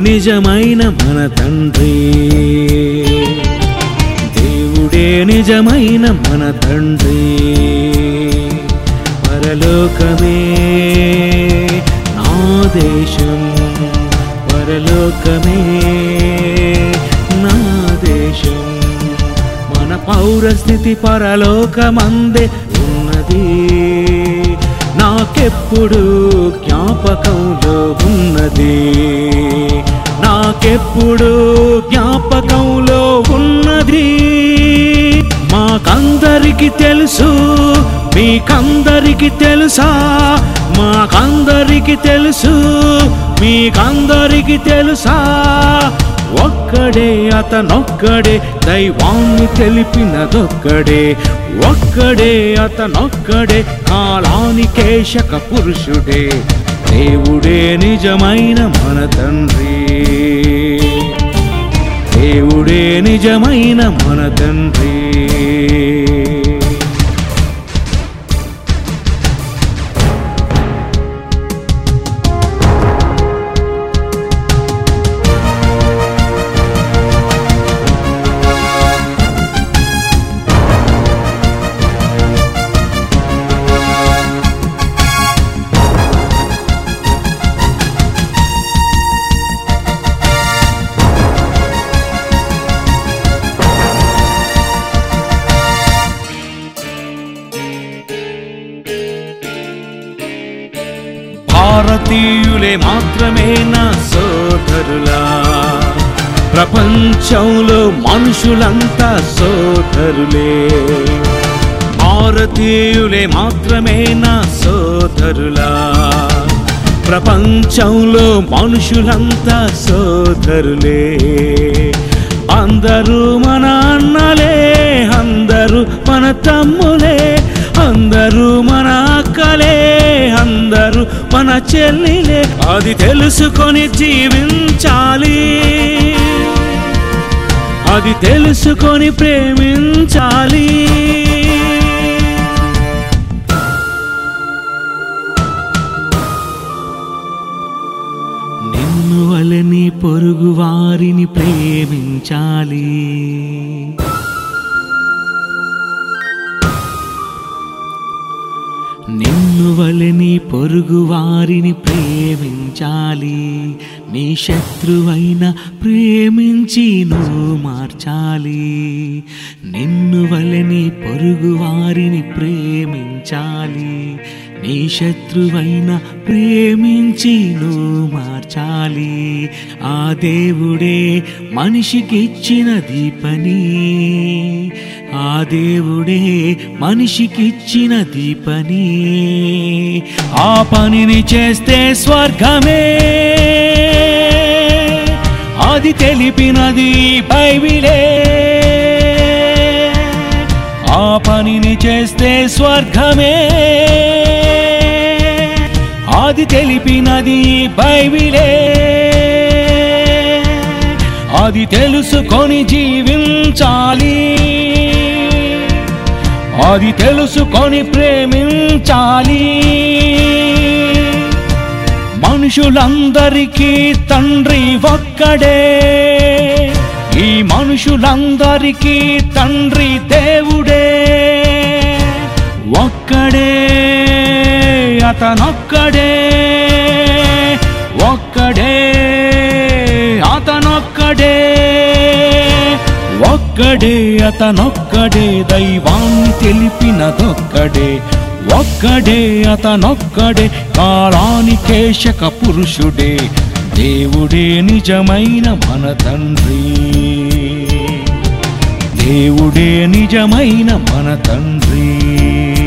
నిజమైన మన తండ్రి. దేవుడే నిజమైన మన తండ్రి. పరలోకమే నా దేశం. పరలోకమే నా దేశం. మన పౌరస్థితి పరలోకమందే ఉన్నది. నాకెప్పుడు జ్ఞాపకంలో ఉన్నది? నాకెప్పుడు జ్ఞాపకంలో ఉన్నది? మాకందరికి తెలుసు మీకందరికి తెలుసా? మాకందరికి తెలుసు మీకందరికి తెలుసా? ఒక్కడే అతనొక్కడే దైవాన్ని తెలిపినదొక్కడే. ఒక్కడే అతనొక్కడే కాలానికేశక పురుషుడే. దేవుడే నిజమైన మన తండ్రి. దేవుడే నిజమైన మన తండ్రి. భారతీయులే మాత్రమే నా సోదరులా. ప్రపంచంలో మనుషులంతా సోదరులే. భారతీయులే మాత్రమే నా సోదరులా. ప్రపంచంలో మనుషులంతా సోదరులే. అందరూ మన అన్నలే అందరూ మన తమ్ములే. చెల్లిలే అది తెలుసుకొని జీవించాలి. అది తెలుసుకొని ప్రేమించాలి. నిన్ను వలని పొరుగు వారిని ప్రేమించాలి. నిన్ను వలని పొరుగు వారిని ప్రేమించాలి. నీ శత్రువైన ప్రేమించి నువ్వు మార్చాలి. నిన్ను వలని పొరుగు వారిని ప్రేమించాలి. నీ శత్రువైన ప్రేమించి నువ్వు మార్చాలి. ఆ దేవుడే మనిషికిచ్చిన దీపని. ఆ దేవుడే మనిషికిచ్చిన దీపని. ఆ పనిని చేస్తే స్వర్గమే. అది తెలిపినది బైబిలే. ఆ పనిని చేస్తే స్వర్గమే. అది తెలిపినది బైబిలే. అది తెలుసుకొని జీవించాలి. అది తెలుసుకొని ప్రేమించాలి. మనుషులందరికీ తండ్రి ఒక్కడే. మనుషులందరికీ తండ్రి దేవుడే. ఒక్కడే అతనొక్కడే. ఒక్కడే అతనొక్కడే. ఒక్కడే అతనొక్కడే దైవాన్ని తెలిపినదొక్కడే. ఒక్కడే అతనొక్కడే కాలానికేశక పురుషుడే. దేవుడే నిజమైన మన తండ్రి. దేవుడే నిజమైన మన తండ్రి.